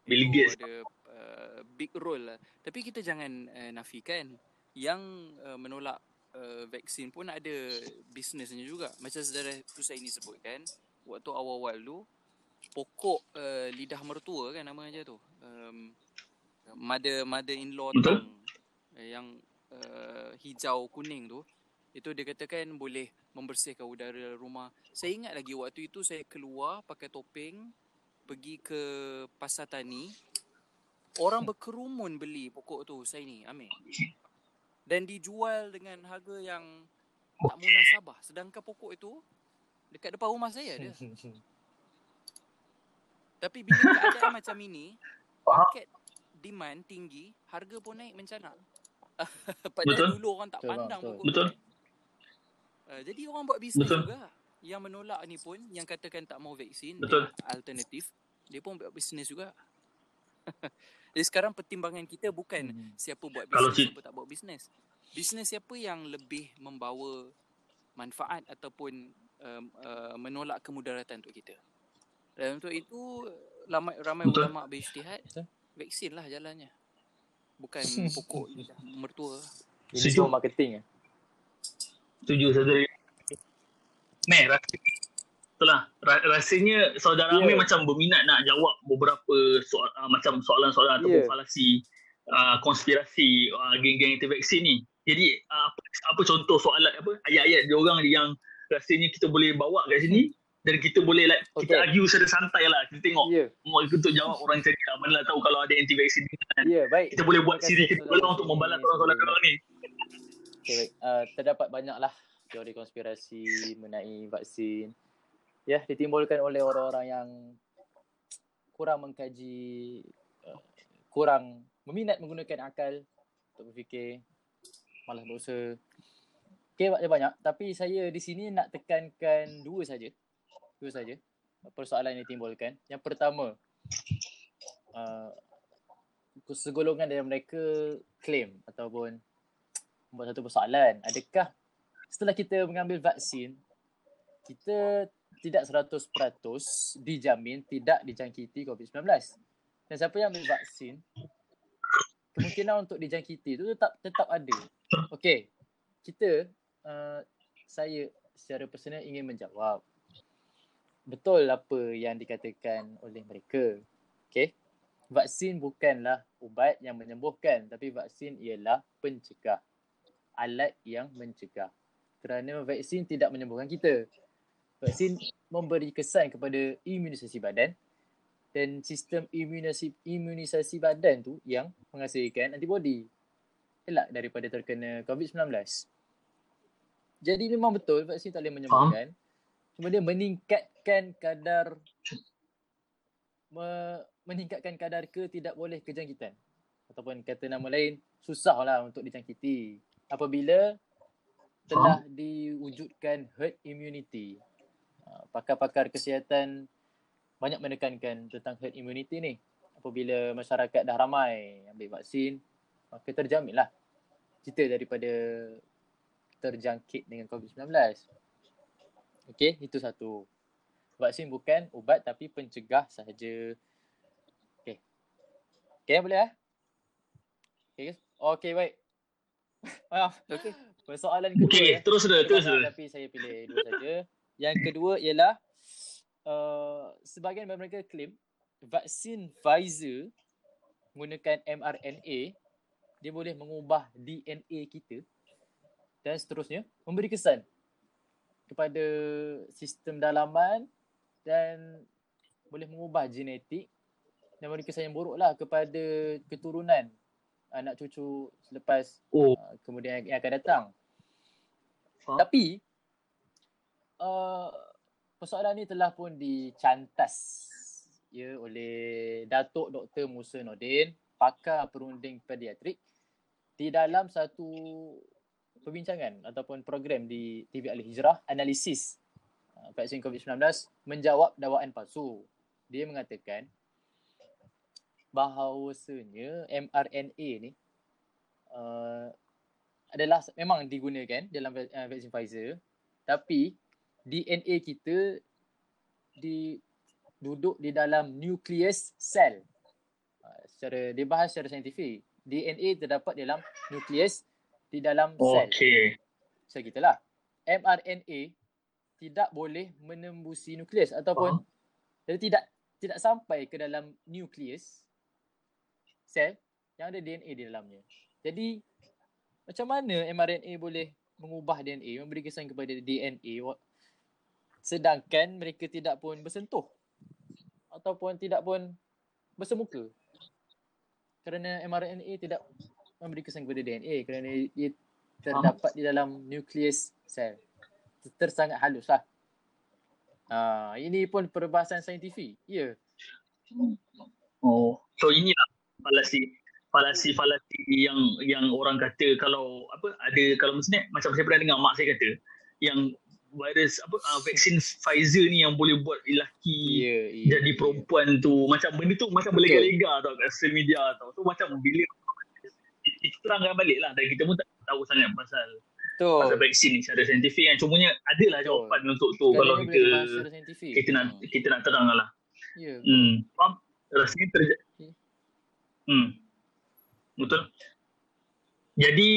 Bill Gates. Ada uh, big role lah. Tapi kita jangan uh, nafikan yang uh, menolak uh, vaksin pun ada bisnesnya juga. Macam saudara saya ini sebutkan, waktu awal-awal tu, pokok uh, lidah mertua kan nama aja tu. Um, mother mother in law tu uh, yang uh, hijau kuning tu itu dia katakan boleh membersihkan udara rumah. Saya ingat lagi waktu itu saya keluar pakai topeng pergi ke pasar tani. Orang berkerumun beli pokok tu saya ni Amir dan dijual dengan harga yang tak munasabah. Sedangkan pokok itu dekat depan rumah saya ada. Tapi bila keadaan macam ini market demand tinggi harga pun naik mencanak. Padahal dulu orang tak pandang pokok betul. uh, jadi orang buat bisnes betul. juga. Yang menolak ni pun yang katakan tak mau vaksin betul. alternatif dia pun buat bisnes juga Jadi sekarang pertimbangan kita bukan hmm. siapa buat bisnes, siapa tak buat bisnes. Bisnes siapa yang lebih membawa manfaat ataupun um, uh, menolak kemudaratan untuk kita. Dan untuk itu ramai, ramai ulama berijtihad vaksin lah jalannya. Bukan pokok mertua. Ini semua marketing ya. Setuju saudara. Meh, itulah rasanya saudara yeah. Amir macam berminat nak jawab beberapa soal uh, macam soalan-soalan yeah. ataupun falasi uh, konspirasi uh, geng-geng anti vaksin ni. Jadi uh, apa, apa contoh soalan apa ayat-ayat dia orang yang rasanya kita boleh bawa kat sini hmm. dan kita boleh like okay. kita argue secara santai lah kita tengok yeah. mau untuk jawab orang cari lah mana lah tahu kalau ada anti vaksin kan. Yeah, baik. Kita boleh buat siri kita boleh untuk membalas soalan-soalan orang ni. Okay, baik. Uh, terdapat banyaklah teori konspirasi mengenai vaksin ya ditimbulkan oleh orang-orang yang kurang mengkaji uh, kurang meminat menggunakan akal untuk berfikir malah dosa okey banyak banyak. Tapi saya di sini nak tekankan dua saja. Dua saja persoalan yang ditimbulkan. Yang pertama uh, segolongan dari mereka klaim ataupun membuat satu persoalan. Adakah setelah kita mengambil vaksin kita tidak 100% dijamin tidak dijangkiti COVID-19. Dan siapa yang ambil vaksin, kemungkinan untuk dijangkiti itu tetap tetap ada. Okey, kita, uh, saya secara personal ingin menjawab. Betul apa yang dikatakan oleh mereka. Okey, vaksin bukanlah ubat yang menyembuhkan tapi vaksin ialah pencegah. Alat yang mencegah. Kerana vaksin tidak menyembuhkan kita vaksin memberi kesan kepada imunisasi badan dan sistem imunisasi imunisasi badan tu yang menghasilkan antibody elak daripada terkena COVID-19. Jadi memang betul vaksin tak boleh menyembuhkan. Cuma dia meningkatkan kadar me, meningkatkan kadar ke tidak boleh kejangkitan. Ataupun kata nama lain, susahlah untuk dijangkiti. Apabila telah diwujudkan herd immunity pakar-pakar kesihatan banyak menekankan tentang herd immunity ni. Apabila masyarakat dah ramai ambil vaksin, maka terjaminlah kita daripada terjangkit dengan COVID-19. Okey, itu satu. Vaksin bukan ubat tapi pencegah sahaja. Okey. Okey, boleh eh? Okey, okey baik. Maaf. Okey. Persoalan kedua. Okey, eh. terus dah, terus dah. Tapi saya pilih dua saja. Yang kedua ialah uh, sebahagian mereka claim vaksin Pfizer menggunakan mRNA dia boleh mengubah DNA kita dan seterusnya memberi kesan kepada sistem dalaman dan boleh mengubah genetik dan memberi kesan yang buruk lah kepada keturunan anak cucu selepas oh. uh, kemudian yang akan datang. Huh? Tapi uh, persoalan ni telah pun dicantas ya oleh Datuk Dr. Musa Nordin, pakar perunding pediatrik di dalam satu perbincangan ataupun program di TV Al Hijrah analisis uh, vaksin COVID-19 menjawab dakwaan palsu. Dia mengatakan bahawasanya mRNA ni uh, adalah memang digunakan dalam uh, vaksin Pfizer tapi DNA kita di duduk di dalam nukleus sel. Uh, secara dibahas secara saintifik. DNA terdapat dalam nukleus di dalam sel. Okey. So gitulah. mRNA tidak boleh menembusi nukleus ataupun uh jadi tidak tidak sampai ke dalam nukleus sel yang ada DNA di dalamnya. Jadi macam mana mRNA boleh mengubah DNA, memberi kesan kepada DNA sedangkan mereka tidak pun bersentuh ataupun tidak pun bersemuka kerana mRNA tidak memberi kesan kepada DNA kerana ia terdapat di dalam nukleus sel. Tersangat halus lah. Uh, ini pun perbahasan saintifik. Ya. Yeah. Oh, so inilah falasi falasi falasi yang yang orang kata kalau apa ada kalau mesti macam saya pernah dengar mak saya kata yang virus apa uh, vaksin Pfizer ni yang boleh buat lelaki yeah, yeah, jadi perempuan yeah. tu macam benda tu macam berlega-lega tau kat social media tau. So macam bila itu terangkan balik lah dan kita pun tak tahu sangat pasal Betul. pasal vaksin ni secara saintifik kan cumanya ada lah jawapan Betul. untuk tu Kali kalau kita kita nak hmm. kita nak terang lah ya yeah. hmm. faham rasanya terjadi okay. hmm. betul jadi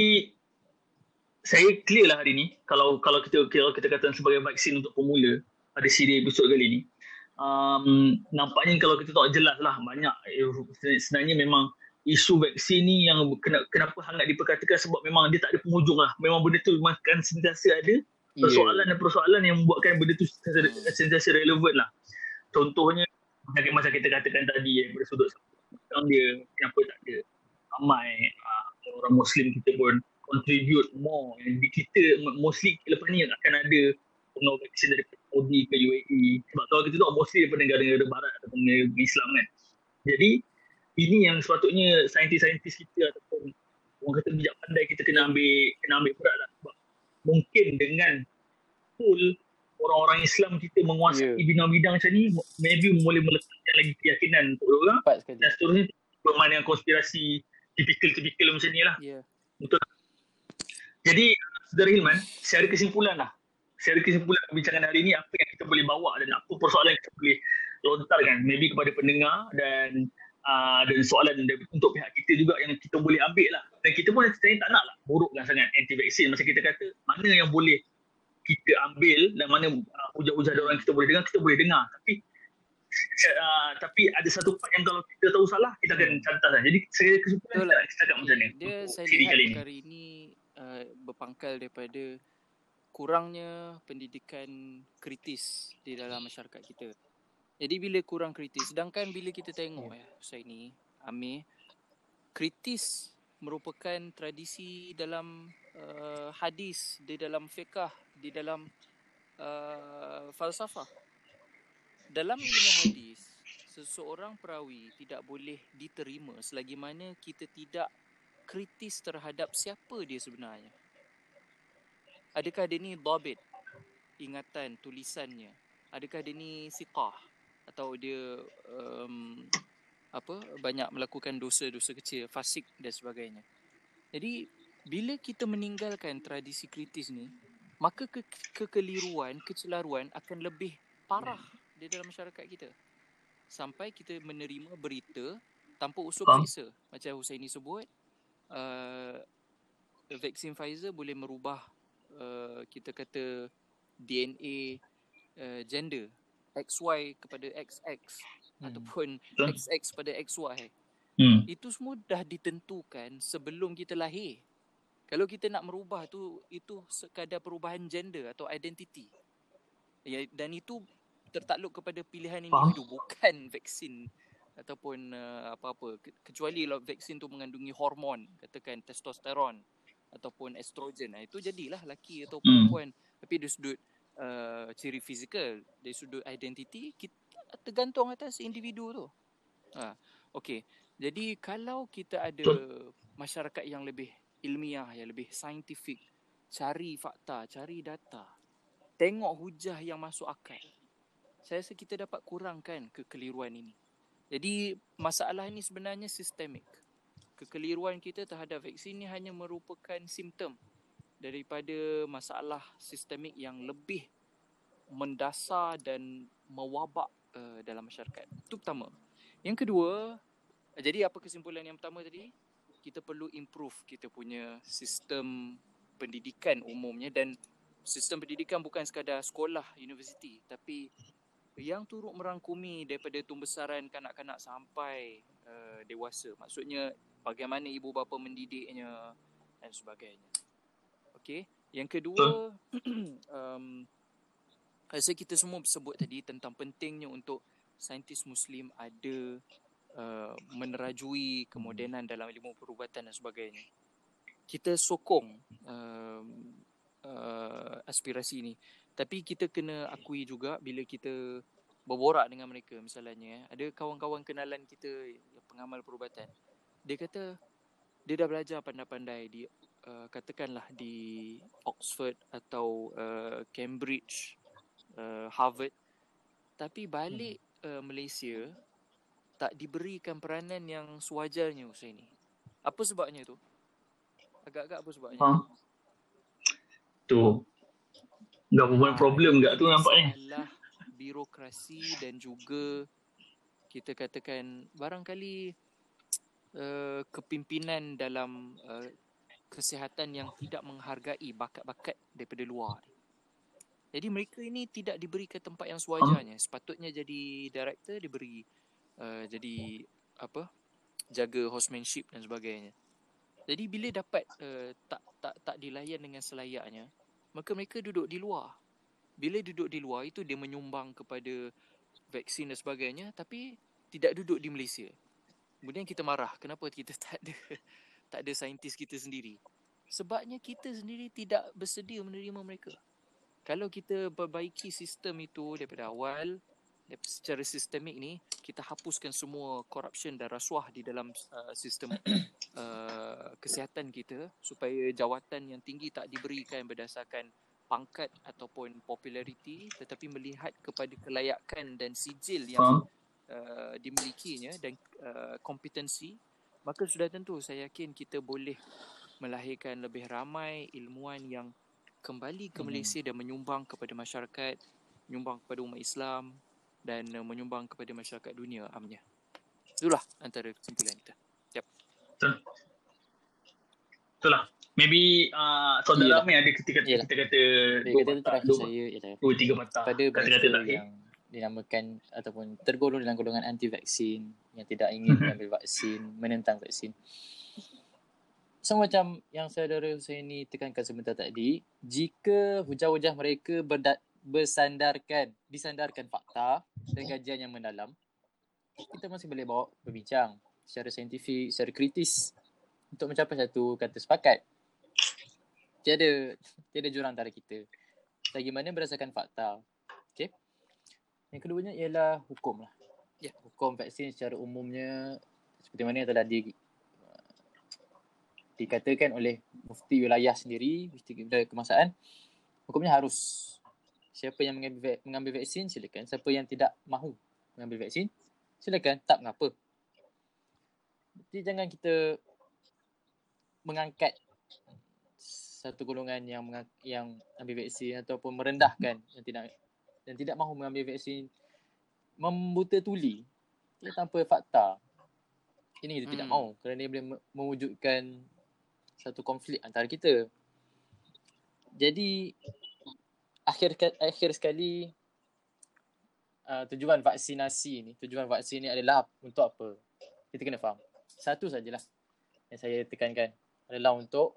saya clear lah hari ni kalau kalau kita kalau kita katakan sebagai vaksin untuk pemula pada siri episod kali ni um, nampaknya kalau kita tahu jelas lah banyak eh, sebenarnya memang isu vaksin ni yang kenapa hangat diperkatakan sebab memang dia tak ada penghujung lah. Memang benda tu memang kan sentiasa ada persoalan yeah. dan persoalan yang membuatkan benda tu sentiasa relevan lah. Contohnya macam kita katakan tadi eh, dari sudut sekarang dia kenapa tak ada ramai uh, orang Muslim kita pun contribute more and kita mostly lepas ni akan ada pengawas vaksin dari Saudi ke UAE sebab kalau kita tahu mostly daripada negara-negara barat ataupun negara Islam kan. Jadi ini yang sepatutnya saintis-saintis kita ataupun orang kata bijak pandai kita kena ambil kena ambil berat lah sebab mungkin dengan full orang-orang Islam kita menguasai yeah. bidang-bidang macam ni maybe boleh meletakkan lagi keyakinan untuk orang dan seterusnya bermain dengan konspirasi tipikal-tipikal macam ni lah yeah. betul jadi saudara Hilman secara kesimpulan lah secara kesimpulan perbincangan hari ni apa yang kita boleh bawa dan apa persoalan yang kita boleh lontarkan maybe kepada pendengar dan uh, dan soalan untuk pihak kita juga yang kita boleh ambil lah. Dan kita pun sebenarnya tak nak lah burukkan sangat anti-vaksin. Macam kita kata, mana yang boleh kita ambil dan mana uh, hujah-hujah orang kita boleh dengar, kita boleh dengar. Tapi uh, tapi ada satu part yang kalau kita tahu salah, kita akan cantas lah. Jadi saya kesimpulan kita nak cakap macam ni. Dia saya lihat kali ini. hari ini uh, berpangkal daripada kurangnya pendidikan kritis di dalam masyarakat kita. Jadi bila kurang kritis sedangkan bila kita tengok ya saya ni Amir kritis merupakan tradisi dalam uh, hadis di dalam fiqh di dalam uh, falsafah dalam ilmu hadis seseorang perawi tidak boleh diterima selagi mana kita tidak kritis terhadap siapa dia sebenarnya adakah dia ni dabit ingatan tulisannya adakah dia ni siqah atau dia um, apa banyak melakukan dosa-dosa kecil fasik dan sebagainya. Jadi bila kita meninggalkan tradisi kritis ni, maka ke- kekeliruan, kecelaruan akan lebih parah di dalam masyarakat kita. Sampai kita menerima berita tanpa usul periksa. Macam Husaini sebut, uh, vaksin Pfizer boleh merubah uh, kita kata DNA uh, gender XY kepada XX hmm. ataupun Betul. XX pada XY. Hmm. Itu semua dah ditentukan sebelum kita lahir. Kalau kita nak merubah tu itu sekadar perubahan gender atau identiti. Ya dan itu tertakluk kepada pilihan individu Faham? bukan vaksin ataupun uh, apa-apa. Kecuali kalau vaksin tu mengandungi hormon katakan testosteron ataupun estrogen. Nah, itu jadilah laki atau hmm. perempuan. Hmm. tapi dari sudut uh, ciri fizikal dari sudut identiti kita tergantung atas individu tu. Ha okey. Jadi kalau kita ada masyarakat yang lebih ilmiah yang lebih saintifik cari fakta cari data tengok hujah yang masuk akal saya rasa kita dapat kurangkan kekeliruan ini jadi masalah ini sebenarnya sistemik. Kekeliruan kita terhadap vaksin ini hanya merupakan simptom daripada masalah sistemik yang lebih mendasar dan mewabak uh, dalam masyarakat. Itu pertama. Yang kedua, jadi apa kesimpulan yang pertama tadi? Kita perlu improve kita punya sistem pendidikan umumnya dan sistem pendidikan bukan sekadar sekolah, universiti tapi yang turut merangkumi daripada tumbesaran kanak-kanak sampai uh, dewasa. Maksudnya bagaimana ibu bapa mendidiknya dan sebagainya. Okey. Yang kedua, um, rasa kita semua sebut tadi tentang pentingnya untuk saintis Muslim ada uh, menerajui kemodenan dalam ilmu perubatan dan sebagainya. Kita sokong uh, uh, aspirasi ini. Tapi kita kena akui juga bila kita berborak dengan mereka misalnya eh, ada kawan-kawan kenalan kita yang pengamal perubatan. Dia kata dia dah belajar pandai-pandai di uh, katakanlah di Oxford atau uh, Cambridge, uh, Harvard. Tapi balik uh, Malaysia tak diberikan peranan yang sewajarnya usaha ini. Apa sebabnya tu? Agak-agak apa sebabnya? Ha? Tu government problem gak tu nampaknya masalah birokrasi dan juga kita katakan barangkali uh, kepimpinan dalam uh, kesihatan yang tidak menghargai bakat-bakat daripada luar. Jadi mereka ini tidak diberikan tempat yang sewajarnya. Sepatutnya jadi director diberi uh, jadi apa jaga hostmanship dan sebagainya. Jadi bila dapat uh, tak tak tak dilayan dengan selayaknya maka mereka duduk di luar. Bila duduk di luar itu dia menyumbang kepada vaksin dan sebagainya tapi tidak duduk di Malaysia. Kemudian kita marah kenapa kita tak ada tak ada saintis kita sendiri. Sebabnya kita sendiri tidak bersedia menerima mereka. Kalau kita perbaiki sistem itu daripada awal secara sistemik ni kita hapuskan semua corruption dan rasuah di dalam uh, sistem uh, kesihatan kita supaya jawatan yang tinggi tak diberikan berdasarkan pangkat ataupun populariti tetapi melihat kepada kelayakan dan sijil yang uh, dimilikinya dan uh, kompetensi maka sudah tentu saya yakin kita boleh melahirkan lebih ramai ilmuwan yang kembali ke hmm. Malaysia dan menyumbang kepada masyarakat menyumbang kepada umat Islam dan uh, menyumbang kepada masyarakat dunia amnya. Itulah antara kesimpulan kita. Yep. Betul. Itulah. Maybe uh, saudara Amir ada ketika kita kata dua kata dua, saya, dua, tiga mata pada kata-kata yang dinamakan ataupun tergolong dalam golongan anti vaksin yang tidak ingin mhm. mengambil vaksin, menentang vaksin. So macam yang saudara saya ni tekankan sebentar tadi, jika hujah-hujah mereka berda- bersandarkan disandarkan fakta dan kajian yang mendalam kita masih boleh bawa berbincang secara saintifik secara kritis untuk mencapai satu kata sepakat. Tiada tiada jurang antara kita. Bagaimana berdasarkan fakta. Okey. Yang keduanya ialah hukum lah. Ya hukum vaksin secara umumnya seperti mana yang telah di dikatakan oleh mufti wilayah sendiri mufti kemasaan hukumnya harus siapa yang mengambil, mengambil vaksin silakan. Siapa yang tidak mahu mengambil vaksin silakan. Tak mengapa. Jadi jangan kita mengangkat satu golongan yang yang ambil vaksin ataupun merendahkan yang tidak yang tidak mahu mengambil vaksin membuta tuli. Dia tanpa fakta. Ini kita hmm. tidak mahu kerana dia boleh mewujudkan satu konflik antara kita. Jadi akhir akhir sekali uh, tujuan vaksinasi ni tujuan vaksin ni adalah untuk apa kita kena faham satu sajalah yang saya tekankan adalah untuk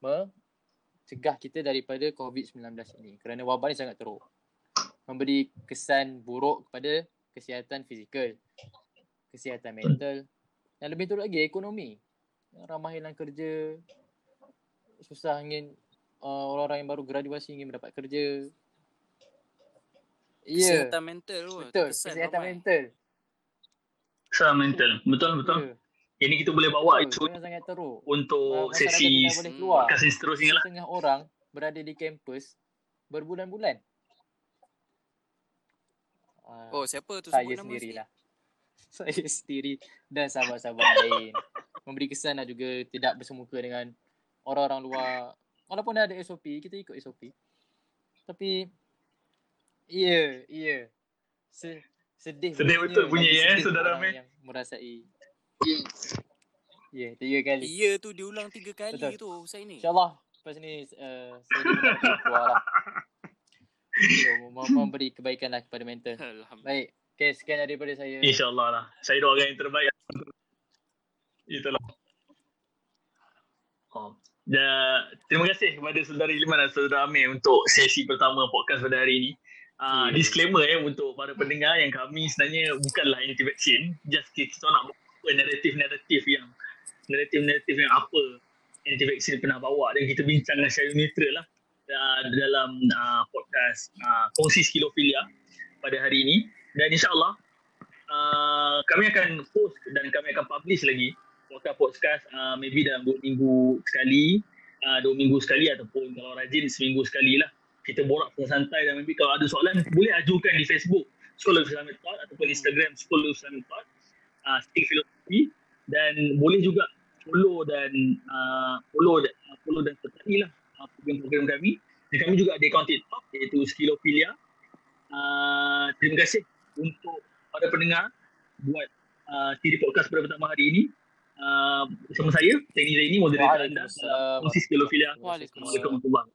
mencegah kita daripada COVID-19 ini kerana wabak ni sangat teruk. Memberi kesan buruk kepada kesihatan fizikal, kesihatan mental dan lebih teruk lagi ekonomi. Ramai hilang kerja, susah ingin uh, orang-orang yang baru graduasi ingin mendapat kerja. Yeah. Kesihatan mental tu. Betul, kesihatan ramai. mental. Kesihatan mental, betul betul. Yeah. Ini kita boleh bawa itu sangat teruk. untuk Masyarakat sesi podcast seterusnya lah. Setengah orang berada di kampus berbulan-bulan. Oh, siapa tu saya sebut nama sendiri lah. Saya sendiri dan sahabat-sahabat lain. Memberi kesan lah juga tidak bersemuka dengan orang-orang luar. Walaupun ada SOP, kita ikut SOP. Tapi, iya, yeah, iya. Yeah. Sedih. Sedih betul bunyi ya, saudara Mei. Yang merasai Ya, yeah, tiga kali. Ya tu diulang tiga kali Betul. tu saya ni. InsyaAllah lepas ni uh, saya nak keluar lah. So, memberi kebaikan lah kepada mental. Baik. Okay, sekian daripada saya. InsyaAllah lah. Saya doakan yang terbaik. Itulah. Oh. Dan, terima kasih kepada saudara Ilman dan saudara Amir untuk sesi pertama podcast pada hari ini. Uh. Disclaimer eh untuk para pendengar yang kami sebenarnya bukanlah anti-vaksin. Just kita nak apa naratif-naratif yang naratif-naratif yang apa anti vaksin pernah bawa dan kita bincangkan secara neutral lah uh, dalam uh, podcast uh, kongsi skilofilia pada hari ini dan insyaAllah uh, kami akan post dan kami akan publish lagi podcast podcast uh, maybe dalam dua minggu sekali uh, dua minggu sekali ataupun kalau rajin seminggu sekali lah. Kita borak pun santai dan maybe kalau ada soalan boleh ajukan di Facebook Sekolah Islamic Thought ataupun Instagram Sekolah Islamic Thought. Uh, Stick Philosophy dan boleh juga follow dan uh, follow dan uh, follow dan sertai lah uh, program-program kami. Dan kami juga ada akaun TikTok iaitu Skillopedia uh, terima kasih untuk para pendengar buat uh, siri podcast pada pertama hari ini uh, bersama saya Zaini Zaini moderator anda uh, Skillopedia Waalaikumsalam